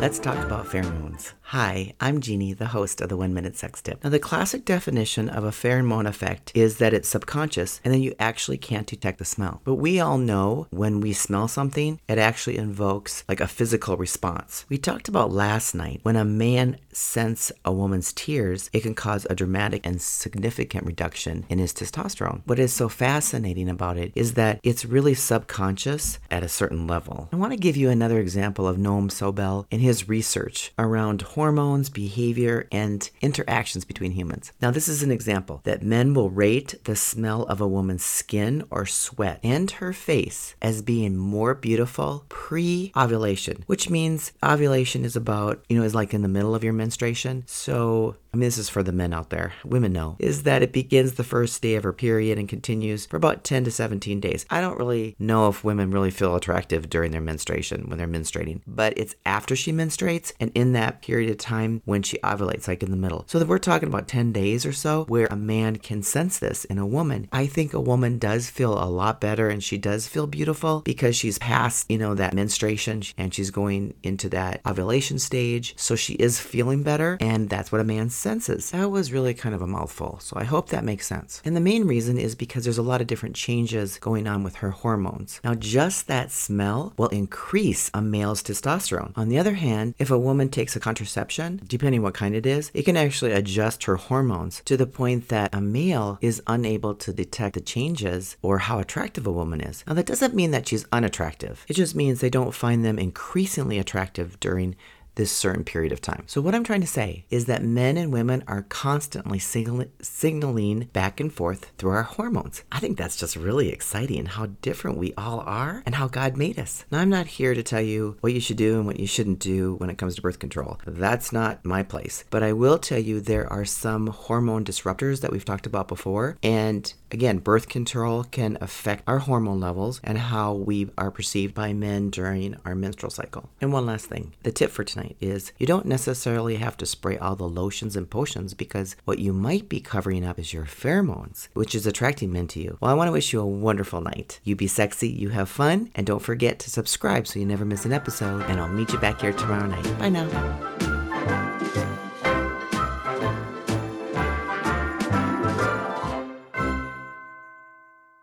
Let's talk about pheromones. Hi, I'm Jeannie, the host of the One Minute Sex Tip. Now, the classic definition of a pheromone effect is that it's subconscious and then you actually can't detect the smell. But we all know when we smell something, it actually invokes like a physical response. We talked about last night when a man scents a woman's tears, it can cause a dramatic and significant reduction in his testosterone. What is so fascinating about it is that it's really subconscious at a certain level. I want to give you another example of Noam Sobel in his his research around hormones, behavior, and interactions between humans. Now, this is an example that men will rate the smell of a woman's skin or sweat and her face as being more beautiful pre ovulation, which means ovulation is about, you know, is like in the middle of your menstruation. So Mean, this is for the men out there, women know, is that it begins the first day of her period and continues for about 10 to 17 days. I don't really know if women really feel attractive during their menstruation when they're menstruating, but it's after she menstruates and in that period of time when she ovulates, like in the middle. So that we're talking about 10 days or so where a man can sense this in a woman. I think a woman does feel a lot better and she does feel beautiful because she's past, you know, that menstruation and she's going into that ovulation stage. So she is feeling better and that's what a man senses. That was really kind of a mouthful, so I hope that makes sense. And the main reason is because there's a lot of different changes going on with her hormones. Now, just that smell will increase a male's testosterone. On the other hand, if a woman takes a contraception, depending what kind it is, it can actually adjust her hormones to the point that a male is unable to detect the changes or how attractive a woman is. Now, that doesn't mean that she's unattractive. It just means they don't find them increasingly attractive during this certain period of time. So, what I'm trying to say is that men and women are constantly signal- signaling back and forth through our hormones. I think that's just really exciting how different we all are and how God made us. Now, I'm not here to tell you what you should do and what you shouldn't do when it comes to birth control. That's not my place. But I will tell you there are some hormone disruptors that we've talked about before. And again, birth control can affect our hormone levels and how we are perceived by men during our menstrual cycle. And one last thing the tip for tonight is you don't necessarily have to spray all the lotions and potions because what you might be covering up is your pheromones, which is attracting men to you. Well, I want to wish you a wonderful night. You be sexy, you have fun, and don't forget to subscribe so you never miss an episode. And I'll meet you back here tomorrow night. Bye now.